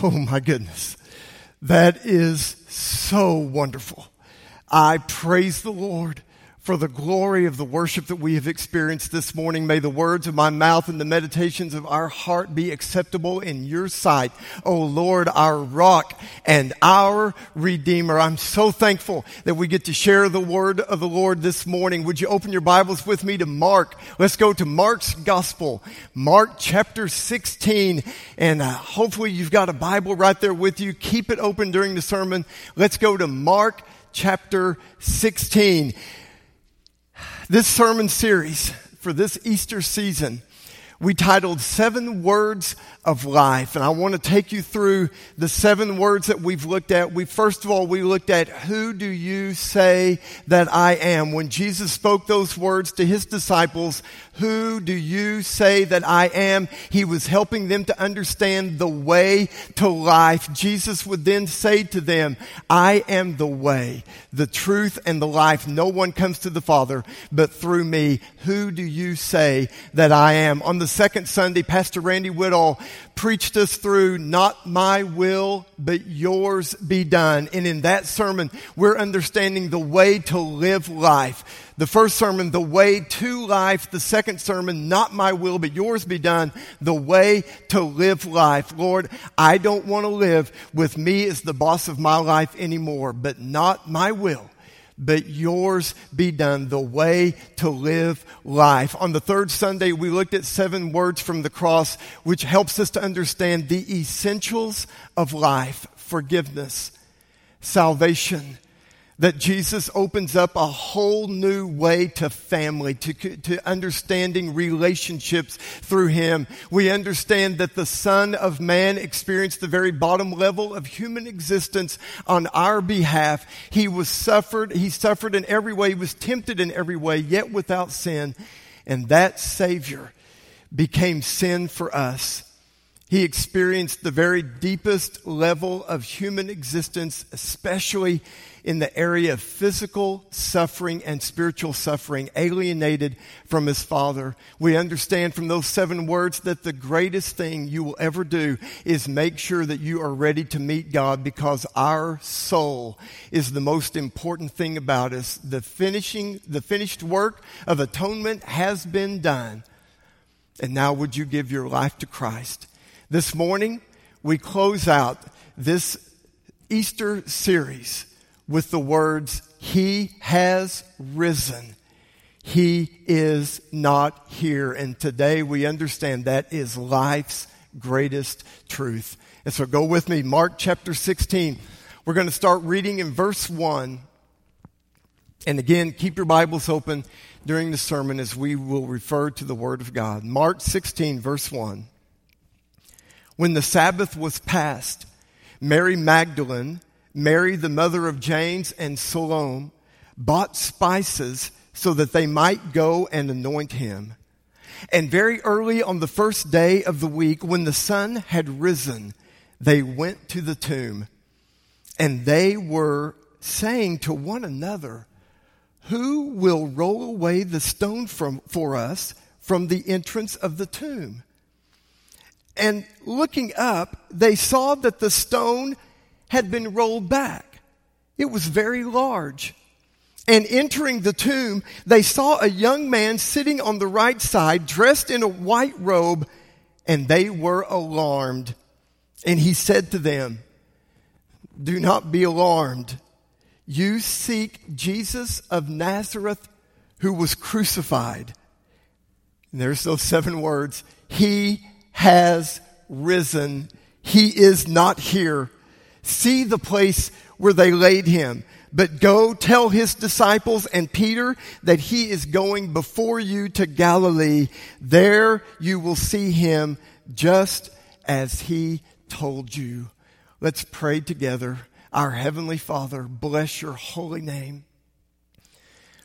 Oh my goodness. That is so wonderful. I praise the Lord for the glory of the worship that we have experienced this morning. May the words of my mouth and the meditations of our heart be acceptable in your sight. O oh Lord, our rock and our redeemer. I'm so thankful that we get to share the word of the Lord this morning. Would you open your Bibles with me to Mark? Let's go to Mark's gospel, Mark chapter 16. And uh, hopefully you've got a Bible right there with you. Keep it open during the sermon. Let's go to Mark chapter 16. This sermon series for this Easter season we titled Seven Words of Life. And I want to take you through the seven words that we've looked at. We, first of all, we looked at who do you say that I am? When Jesus spoke those words to his disciples, who do you say that I am? He was helping them to understand the way to life. Jesus would then say to them, I am the way, the truth, and the life. No one comes to the Father but through me. Who do you say that I am? On the second Sunday, Pastor Randy Woodall preached us through not my will, but yours be done. And in that sermon, we're understanding the way to live life. The first sermon, the way to life. The second sermon, not my will, but yours be done. The way to live life. Lord, I don't want to live with me as the boss of my life anymore, but not my will but yours be done, the way to live life. On the third Sunday, we looked at seven words from the cross, which helps us to understand the essentials of life forgiveness, salvation, that Jesus opens up a whole new way to family, to, to understanding relationships through Him. We understand that the Son of Man experienced the very bottom level of human existence on our behalf. He was suffered, He suffered in every way, He was tempted in every way, yet without sin. And that Savior became sin for us. He experienced the very deepest level of human existence, especially in the area of physical suffering and spiritual suffering, alienated from his father. We understand from those seven words that the greatest thing you will ever do is make sure that you are ready to meet God because our soul is the most important thing about us. The finishing, the finished work of atonement has been done. And now would you give your life to Christ? This morning, we close out this Easter series with the words, He has risen. He is not here. And today we understand that is life's greatest truth. And so go with me, Mark chapter 16. We're going to start reading in verse 1. And again, keep your Bibles open during the sermon as we will refer to the Word of God. Mark 16, verse 1. When the Sabbath was past, Mary Magdalene, Mary, the mother of James, and Salome bought spices so that they might go and anoint him. And very early on the first day of the week, when the sun had risen, they went to the tomb. And they were saying to one another, Who will roll away the stone from, for us from the entrance of the tomb? And looking up, they saw that the stone had been rolled back. It was very large. And entering the tomb, they saw a young man sitting on the right side, dressed in a white robe, and they were alarmed. And he said to them, Do not be alarmed. You seek Jesus of Nazareth who was crucified. And there's those seven words. He has risen. He is not here see the place where they laid him. But go tell his disciples and Peter that he is going before you to Galilee. There you will see him just as he told you. Let's pray together. Our Heavenly Father, bless your holy name.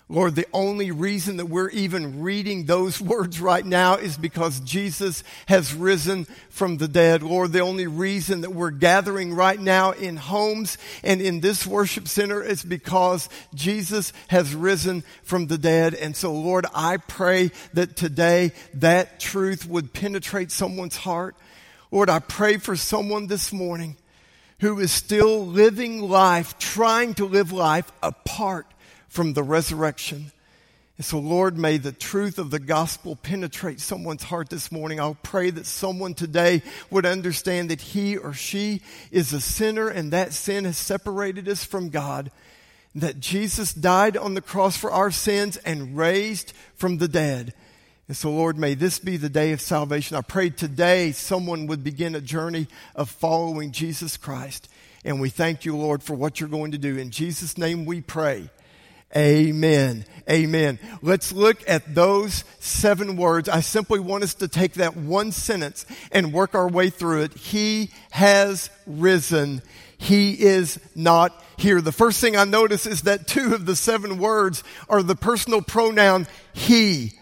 Lord, the only reason that we're even reading those words right now is because Jesus has risen from the dead. Lord, the only reason that we're gathering right now in homes and in this worship center is because Jesus has risen from the dead. And so, Lord, I pray that today that truth would penetrate someone's heart. Lord, I pray for someone this morning who is still living life, trying to live life apart from the resurrection. And so, Lord, may the truth of the gospel penetrate someone's heart this morning. I'll pray that someone today would understand that he or she is a sinner and that sin has separated us from God. That Jesus died on the cross for our sins and raised from the dead. And so, Lord, may this be the day of salvation. I pray today someone would begin a journey of following Jesus Christ. And we thank you, Lord, for what you're going to do. In Jesus' name we pray. Amen. Amen. Let's look at those seven words. I simply want us to take that one sentence and work our way through it. He has risen. He is not here. The first thing I notice is that two of the seven words are the personal pronoun he.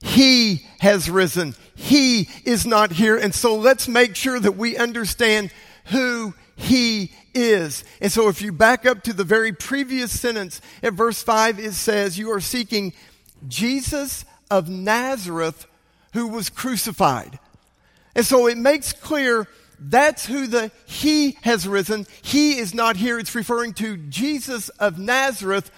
He has risen. He is not here. And so let's make sure that we understand who he is. And so if you back up to the very previous sentence at verse 5, it says, You are seeking Jesus of Nazareth who was crucified. And so it makes clear that's who the He has risen. He is not here. It's referring to Jesus of Nazareth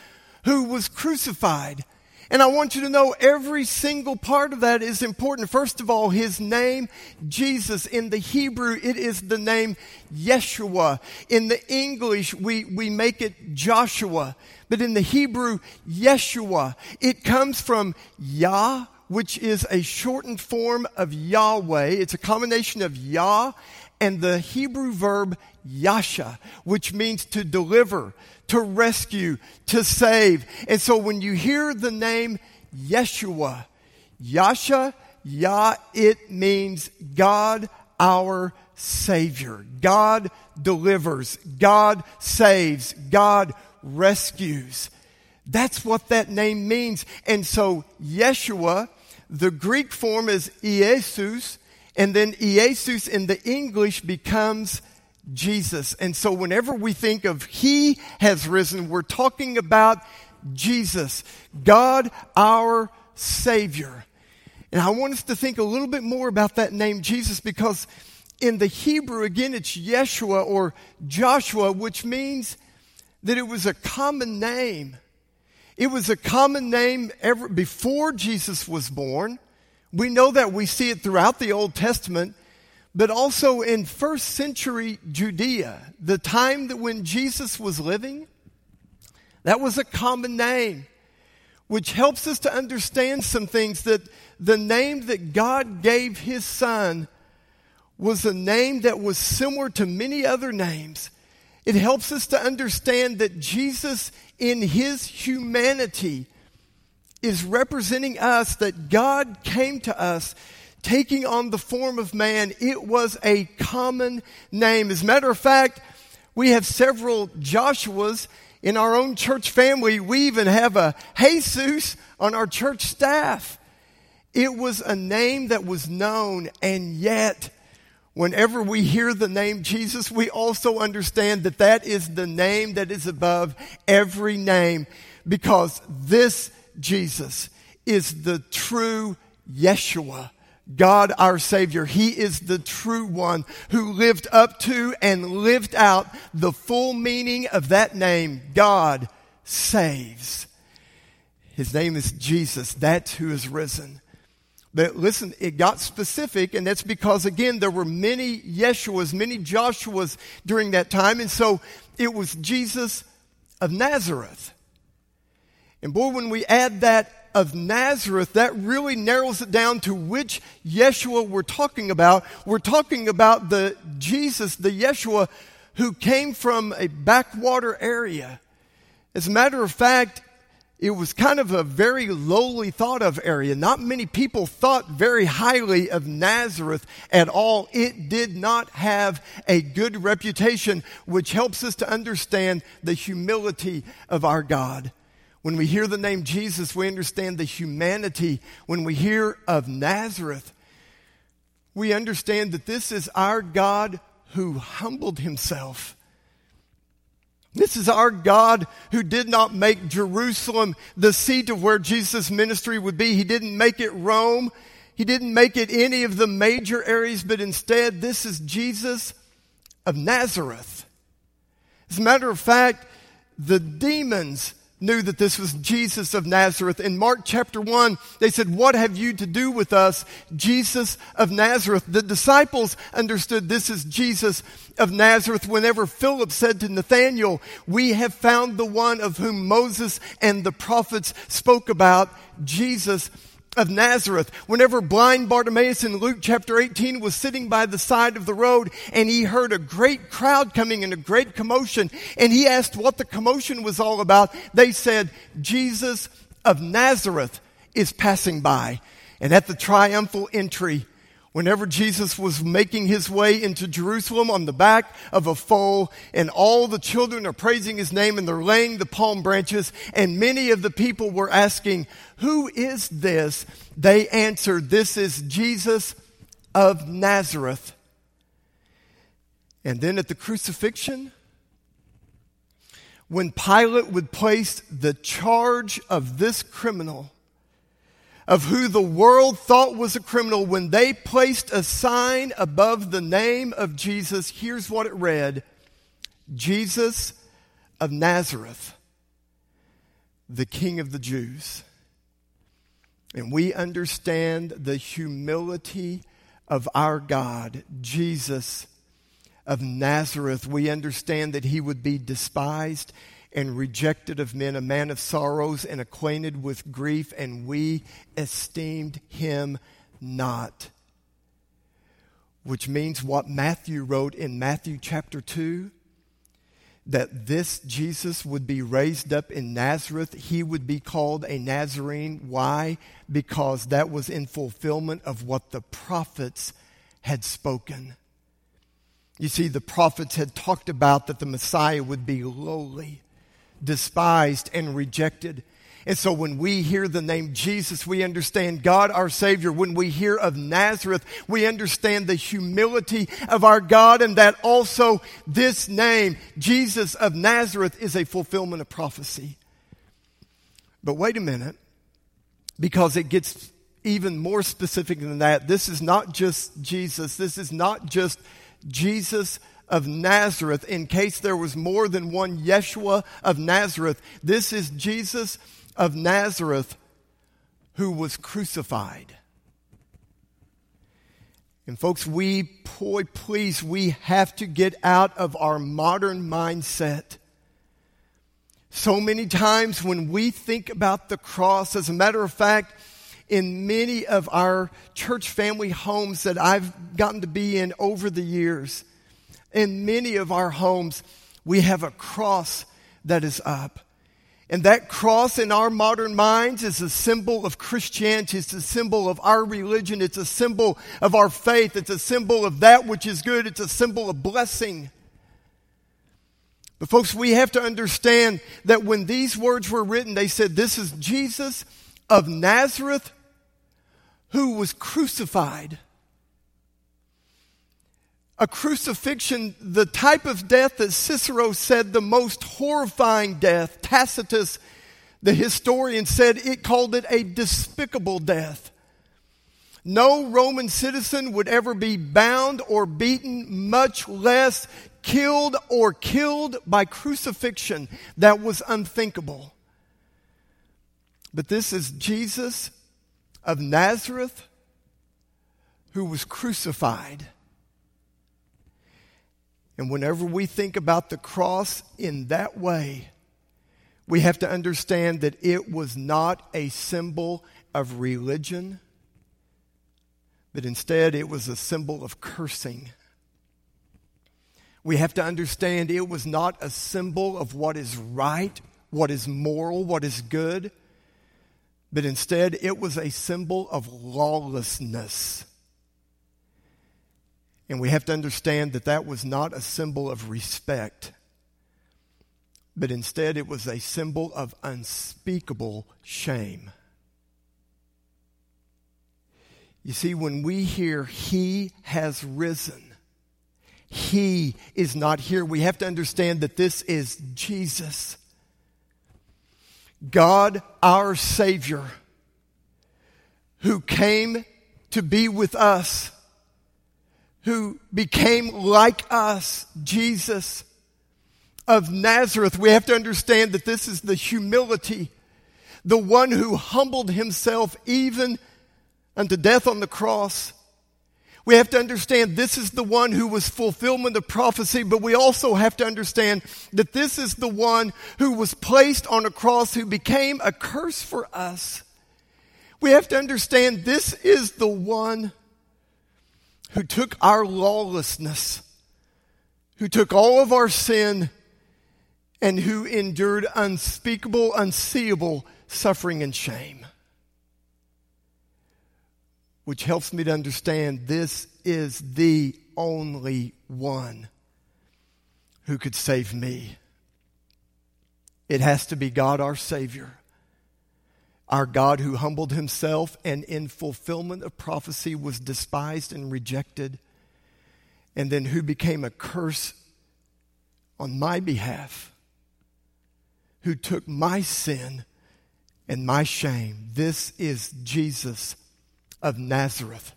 who was crucified. And I want you to know every single part of that is important. First of all, his name, Jesus. In the Hebrew, it is the name Yeshua. In the English, we, we make it Joshua. But in the Hebrew, Yeshua. It comes from Yah, which is a shortened form of Yahweh. It's a combination of Yah and the Hebrew verb Yasha, which means to deliver, to rescue, to save. And so when you hear the name Yeshua, Yasha, Yah, it means God our Savior. God delivers. God saves. God rescues. That's what that name means. And so Yeshua, the Greek form is Iesous, and then Jesus in the English becomes Jesus. And so whenever we think of He has risen, we're talking about Jesus, God our Savior. And I want us to think a little bit more about that name Jesus because in the Hebrew, again, it's Yeshua or Joshua, which means that it was a common name. It was a common name ever before Jesus was born. We know that we see it throughout the Old Testament, but also in first century Judea, the time that when Jesus was living, that was a common name, which helps us to understand some things that the name that God gave his son was a name that was similar to many other names. It helps us to understand that Jesus in his humanity is representing us that God came to us taking on the form of man. It was a common name. As a matter of fact, we have several Joshuas in our own church family. We even have a Jesus on our church staff. It was a name that was known and yet Whenever we hear the name Jesus, we also understand that that is the name that is above every name because this Jesus is the true Yeshua. God our Savior. He is the true one who lived up to and lived out the full meaning of that name. God saves. His name is Jesus. That's who is risen. But listen, it got specific, and that's because, again, there were many Yeshuas, many Joshuas during that time, and so it was Jesus of Nazareth. And boy, when we add that of Nazareth, that really narrows it down to which Yeshua we're talking about. We're talking about the Jesus, the Yeshua, who came from a backwater area. As a matter of fact, it was kind of a very lowly thought of area. Not many people thought very highly of Nazareth at all. It did not have a good reputation, which helps us to understand the humility of our God. When we hear the name Jesus, we understand the humanity. When we hear of Nazareth, we understand that this is our God who humbled himself. This is our God who did not make Jerusalem the seat of where Jesus' ministry would be. He didn't make it Rome. He didn't make it any of the major areas, but instead, this is Jesus of Nazareth. As a matter of fact, the demons knew that this was Jesus of Nazareth. In Mark chapter 1, they said, What have you to do with us, Jesus of Nazareth? The disciples understood this is Jesus of Nazareth whenever Philip said to Nathanael, We have found the one of whom Moses and the prophets spoke about, Jesus of Nazareth. Whenever blind Bartimaeus in Luke chapter 18 was sitting by the side of the road and he heard a great crowd coming and a great commotion and he asked what the commotion was all about, they said, Jesus of Nazareth is passing by. And at the triumphal entry, Whenever Jesus was making his way into Jerusalem on the back of a foal, and all the children are praising his name and they're laying the palm branches, and many of the people were asking, Who is this? They answered, This is Jesus of Nazareth. And then at the crucifixion, when Pilate would place the charge of this criminal of who the world thought was a criminal, when they placed a sign above the name of Jesus, here's what it read Jesus of Nazareth, the King of the Jews. And we understand the humility of our God, Jesus of Nazareth. We understand that he would be despised and rejected of men, a man of sorrows and acquainted with grief, and we esteemed him not. Which means what Matthew wrote in Matthew chapter 2 that this Jesus would be raised up in Nazareth. He would be called a Nazarene. Why? Because that was in fulfillment of what the prophets had spoken. You see, the prophets had talked about that the Messiah would be lowly despised, and rejected. And so when we hear the name Jesus, we understand God our Savior. When we hear of Nazareth, we understand the humility of our God and that also this name, Jesus of Nazareth, is a fulfillment of prophecy. But wait a minute, because it gets even more specific than that. This is not just Jesus. This is not just Jesus of Nazareth in case there was more than one Yeshua of Nazareth. This is Jesus of Nazareth who was crucified. And folks, we, boy, please, we have to get out of our modern mindset. So many times when we think about the cross, as a matter of fact, in many of our church family homes that I've gotten to be in over the years, in many of our homes, we have a cross that is up. And that cross in our modern minds is a symbol of Christianity. It's a symbol of our religion. It's a symbol of our faith. It's a symbol of that which is good. It's a symbol of blessing. But, folks, we have to understand that when these words were written, they said, This is Jesus of Nazareth who was crucified a crucifixion, the type of death that Cicero said the most horrifying death. Tacitus, the historian, said it called it a despicable death. No Roman citizen would ever be bound or beaten, much less killed or killed by crucifixion. That was unthinkable. But this is Jesus of Nazareth who was crucified. And whenever we think about the cross in that way, we have to understand that it was not a symbol of religion, but instead it was a symbol of cursing. We have to understand it was not a symbol of what is right, what is moral, what is good, but instead it was a symbol of lawlessness. And we have to understand that that was not a symbol of respect, but instead it was a symbol of unspeakable shame. You see, when we hear He has risen, He is not here. We have to understand that this is Jesus, God our Savior, who came to be with us, who became like us, Jesus of Nazareth. We have to understand that this is the humility, the one who humbled himself even unto death on the cross. We have to understand this is the one who was fulfillment of prophecy, but we also have to understand that this is the one who was placed on a cross who became a curse for us. We have to understand this is the one who took our lawlessness, who took all of our sin, and who endured unspeakable, unseeable suffering and shame. Which helps me to understand this is the only one who could save me. It has to be God our Savior our God who humbled himself and in fulfillment of prophecy was despised and rejected, and then who became a curse on my behalf, who took my sin and my shame. This is Jesus of Nazareth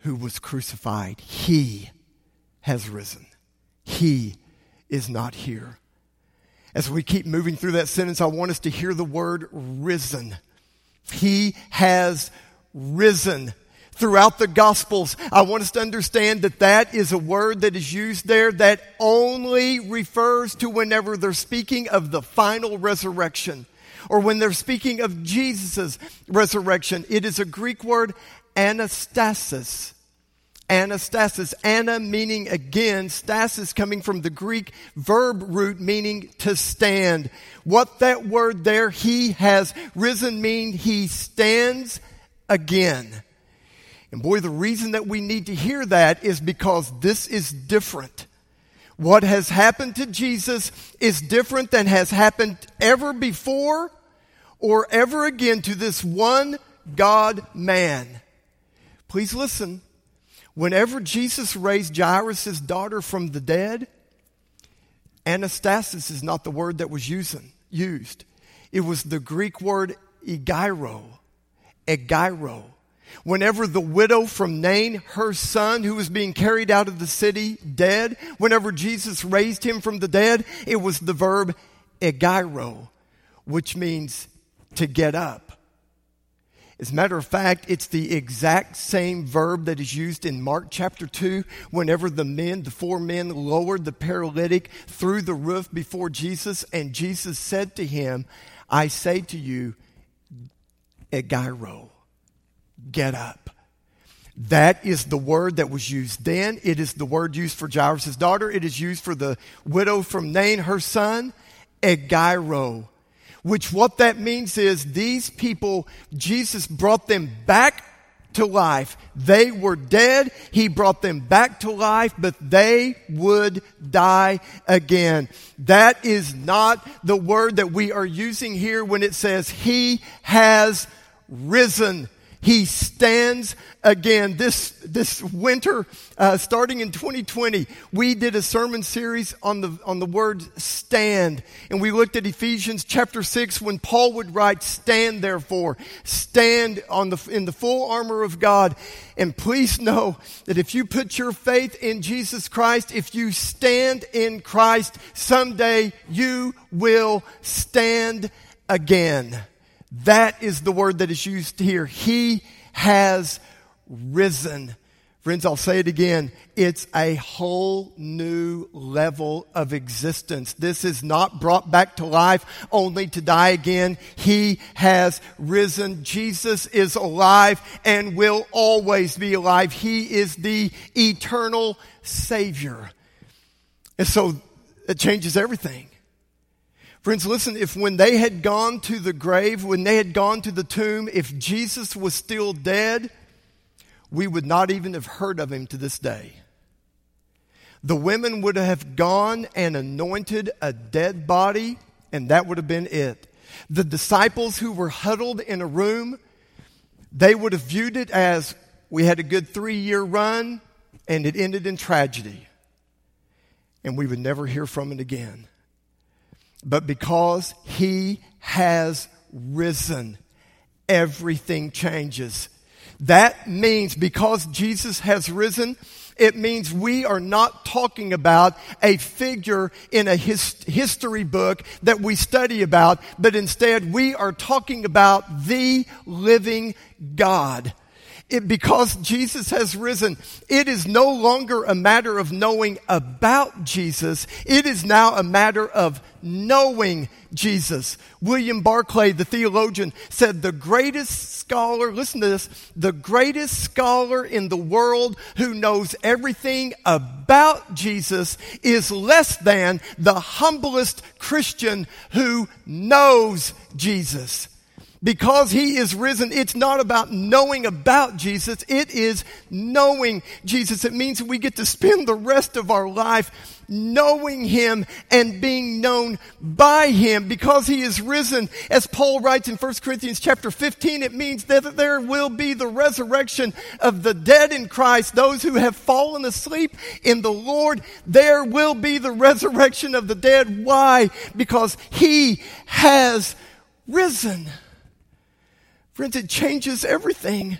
who was crucified. He has risen. He is not here. As we keep moving through that sentence, I want us to hear the word risen. He has risen. Throughout the Gospels, I want us to understand that that is a word that is used there that only refers to whenever they're speaking of the final resurrection or when they're speaking of Jesus' resurrection. It is a Greek word, anastasis anastasis. Ana meaning again, stasis coming from the Greek verb root meaning to stand. What that word there, he has risen mean he stands again. And boy, the reason that we need to hear that is because this is different. What has happened to Jesus is different than has happened ever before or ever again to this one God man. Please listen. Whenever Jesus raised Jairus' daughter from the dead, anastasis is not the word that was using, used. It was the Greek word egeiro. Egeiro. Whenever the widow from Nain, her son, who was being carried out of the city dead, whenever Jesus raised him from the dead, it was the verb egeiro, which means to get up. As a matter of fact, it's the exact same verb that is used in Mark chapter 2 whenever the men, the four men, lowered the paralytic through the roof before Jesus, and Jesus said to him, I say to you, egeiro, get up. That is the word that was used then. It is the word used for Jairus' daughter. It is used for the widow from Nain, her son, egeiro which what that means is these people, Jesus brought them back to life. They were dead. He brought them back to life, but they would die again. That is not the word that we are using here when it says he has risen. He stands again. This, this winter, uh, starting in 2020, we did a sermon series on the, on the word stand. And we looked at Ephesians chapter 6 when Paul would write, stand therefore, stand on the, in the full armor of God. And please know that if you put your faith in Jesus Christ, if you stand in Christ, someday you will stand again. That is the word that is used here. He has risen. Friends, I'll say it again. It's a whole new level of existence. This is not brought back to life only to die again. He has risen. Jesus is alive and will always be alive. He is the eternal Savior. And so it changes everything. Friends, listen, if when they had gone to the grave, when they had gone to the tomb, if Jesus was still dead, we would not even have heard of him to this day. The women would have gone and anointed a dead body, and that would have been it. The disciples who were huddled in a room, they would have viewed it as we had a good three year run and it ended in tragedy. And we would never hear from it again but because he has risen, everything changes. That means because Jesus has risen, it means we are not talking about a figure in a his, history book that we study about, but instead we are talking about the living God. It, because Jesus has risen, it is no longer a matter of knowing about Jesus. It is now a matter of knowing Jesus. William Barclay, the theologian, said the greatest scholar, listen to this, the greatest scholar in the world who knows everything about Jesus is less than the humblest Christian who knows Jesus because he is risen, it's not about knowing about Jesus. It is knowing Jesus. It means we get to spend the rest of our life knowing him and being known by him because he is risen. As Paul writes in 1 Corinthians chapter 15, it means that there will be the resurrection of the dead in Christ, those who have fallen asleep in the Lord. There will be the resurrection of the dead. Why? Because he has risen. Friends, it changes everything.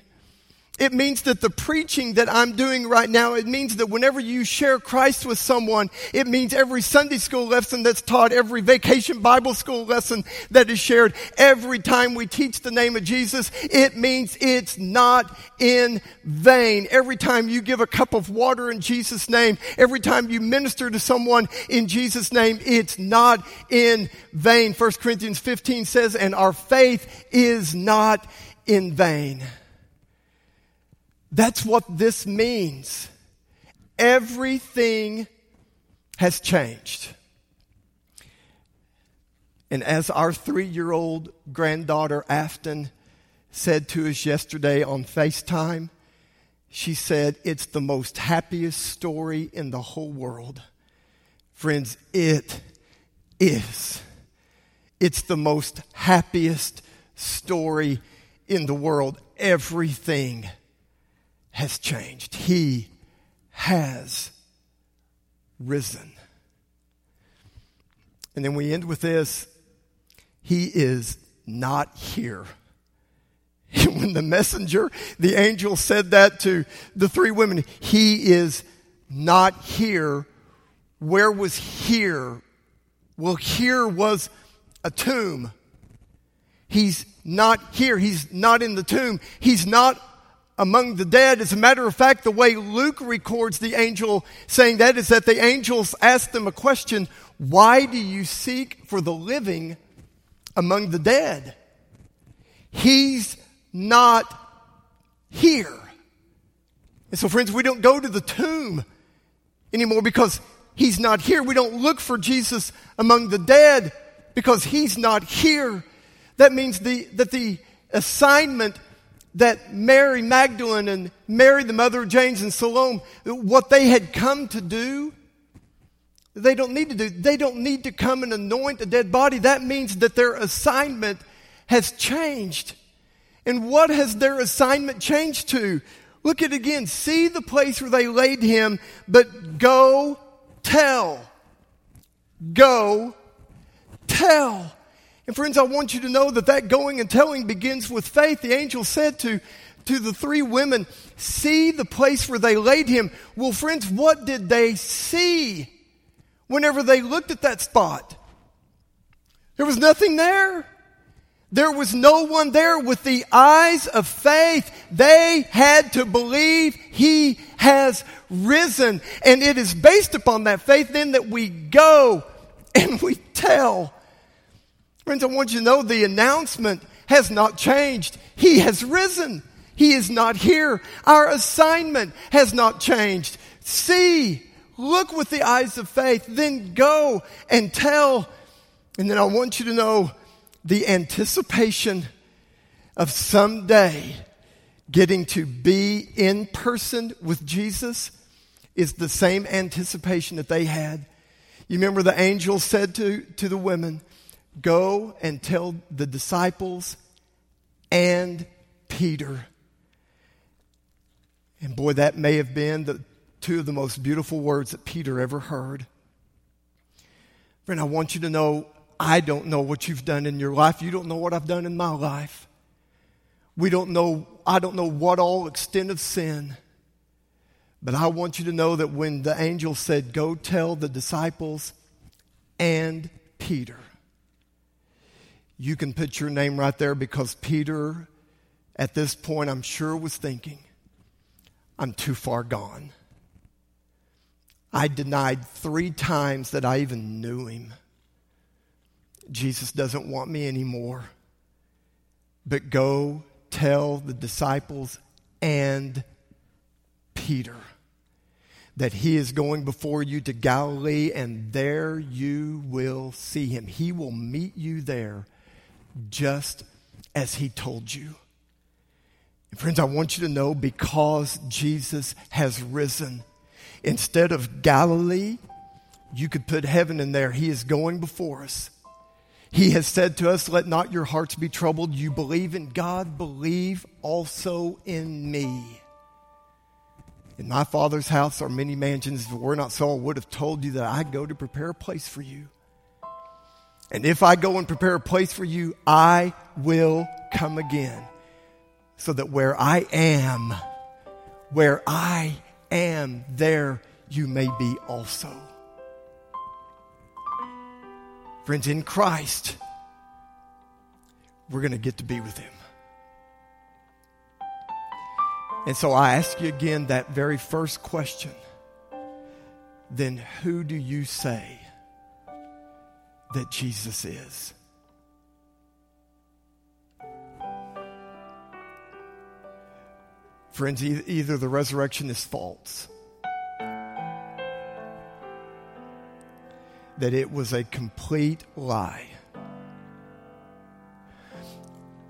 It means that the preaching that I'm doing right now, it means that whenever you share Christ with someone, it means every Sunday school lesson that's taught, every vacation Bible school lesson that is shared, every time we teach the name of Jesus, it means it's not in vain. Every time you give a cup of water in Jesus' name, every time you minister to someone in Jesus' name, it's not in vain. 1 Corinthians 15 says, and our faith is not in vain. That's what this means. Everything has changed. And as our three year old granddaughter Afton said to us yesterday on FaceTime, she said, It's the most happiest story in the whole world. Friends, it is. It's the most happiest story in the world. Everything has changed. He has risen. And then we end with this He is not here. when the messenger, the angel said that to the three women, He is not here. Where was here? Well, here was a tomb. He's not here. He's not in the tomb. He's not among the dead. As a matter of fact, the way Luke records the angel saying that is that the angels asked them a question Why do you seek for the living among the dead? He's not here. And so, friends, we don't go to the tomb anymore because he's not here. We don't look for Jesus among the dead because he's not here. That means the, that the assignment that Mary Magdalene and Mary, the mother of James and Salome, what they had come to do, they don't need to do. They don't need to come and anoint a dead body. That means that their assignment has changed. And what has their assignment changed to? Look at it again. See the place where they laid him, but go tell. Go tell. And friends, I want you to know that that going and telling begins with faith. The angel said to, to the three women, see the place where they laid him. Well, friends, what did they see whenever they looked at that spot? There was nothing there. There was no one there with the eyes of faith. They had to believe he has risen. And it is based upon that faith then that we go and we tell Friends, I want you to know the announcement has not changed. He has risen. He is not here. Our assignment has not changed. See, look with the eyes of faith, then go and tell. And then I want you to know the anticipation of someday getting to be in person with Jesus is the same anticipation that they had. You remember the angel said to, to the women, Go and tell the disciples and Peter. And boy, that may have been the two of the most beautiful words that Peter ever heard. Friend, I want you to know I don't know what you've done in your life. You don't know what I've done in my life. We don't know I don't know what all extent of sin, but I want you to know that when the angel said, Go tell the disciples and Peter, you can put your name right there because Peter, at this point, I'm sure was thinking, I'm too far gone. I denied three times that I even knew him. Jesus doesn't want me anymore. But go tell the disciples and Peter that he is going before you to Galilee and there you will see him. He will meet you there just as he told you. And friends, I want you to know because Jesus has risen, instead of Galilee, you could put heaven in there. He is going before us. He has said to us, Let not your hearts be troubled. You believe in God, believe also in me. In my Father's house are many mansions. If it were not so, I would have told you that I go to prepare a place for you. And if I go and prepare a place for you, I will come again. So that where I am, where I am, there you may be also. Friends, in Christ, we're going to get to be with Him. And so I ask you again that very first question. Then who do you say that Jesus is? Friends, either the resurrection is false that it was a complete lie.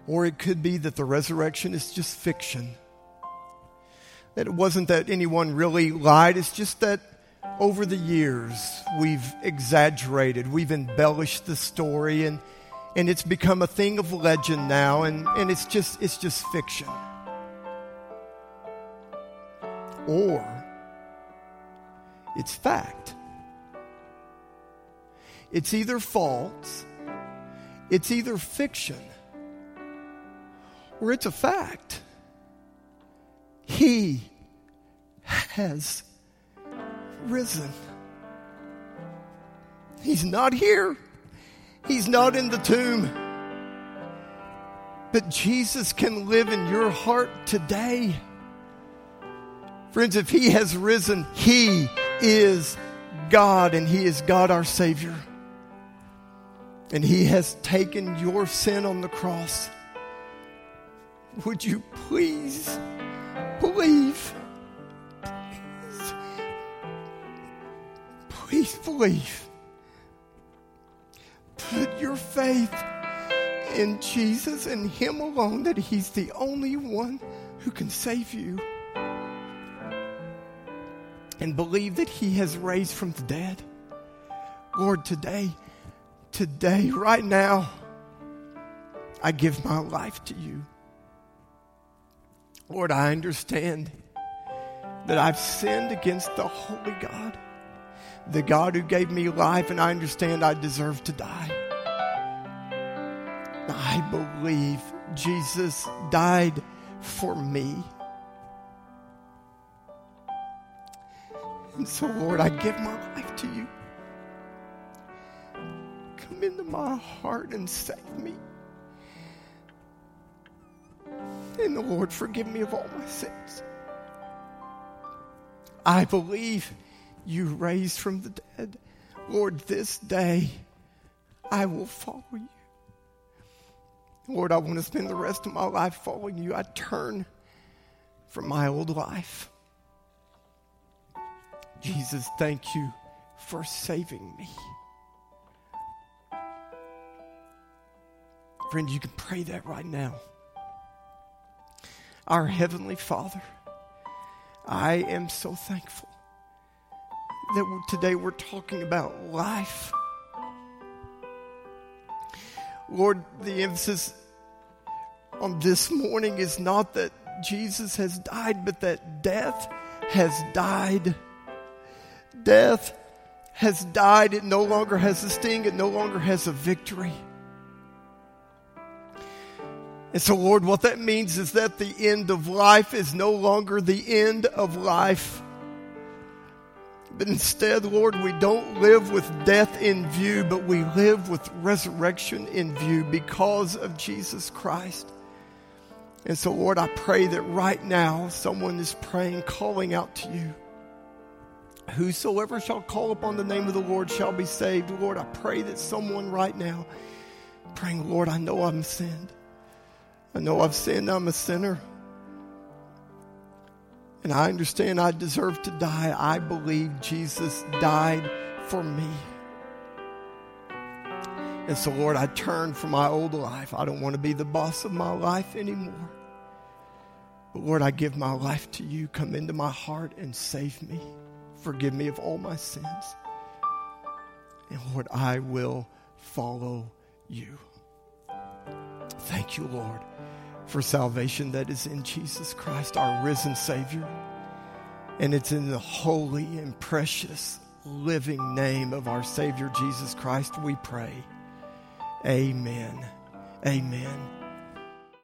Or it could be that the resurrection is just fiction. That it wasn't that anyone really lied, it's just that over the years we've exaggerated, we've embellished the story and and it's become a thing of legend now and, and it's just it's just fiction. Or it's fact. It's either false, it's either fiction, or it's a fact. He has risen. He's not here. He's not in the tomb. But Jesus can live in your heart today. Friends, if He has risen, He is God and He is God our Savior. And He has taken your sin on the cross. Would you please believe? Please believe. Put your faith in Jesus and Him alone, that He's the only one who can save you. And believe that He has raised from the dead. Lord, today, today, right now, I give my life to you. Lord, I understand that I've sinned against the holy God, the God who gave me life, and I understand I deserve to die. I believe Jesus died for me. And so, Lord, I give my life to you come into my heart and save me. And the Lord, forgive me of all my sins. I believe you raised from the dead. Lord, this day I will follow you. Lord, I want to spend the rest of my life following you. I turn from my old life. Jesus, thank you for saving me. Friend, you can pray that right now. Our Heavenly Father, I am so thankful that today we're talking about life. Lord, the emphasis on this morning is not that Jesus has died, but that death has died. Death has died. It no longer has a sting, it no longer has a victory. And so, Lord, what that means is that the end of life is no longer the end of life. But instead, Lord, we don't live with death in view, but we live with resurrection in view because of Jesus Christ. And so, Lord, I pray that right now someone is praying, calling out to you. Whosoever shall call upon the name of the Lord shall be saved. Lord, I pray that someone right now praying, Lord, I know I'm sinned. I know I've sinned. I'm a sinner. And I understand I deserve to die. I believe Jesus died for me. And so, Lord, I turn from my old life. I don't want to be the boss of my life anymore. But, Lord, I give my life to you. Come into my heart and save me. Forgive me of all my sins. And, Lord, I will follow you. Thank you, Lord for salvation that is in Jesus Christ, our risen Savior. And it's in the holy and precious living name of our Savior Jesus Christ we pray. Amen. Amen.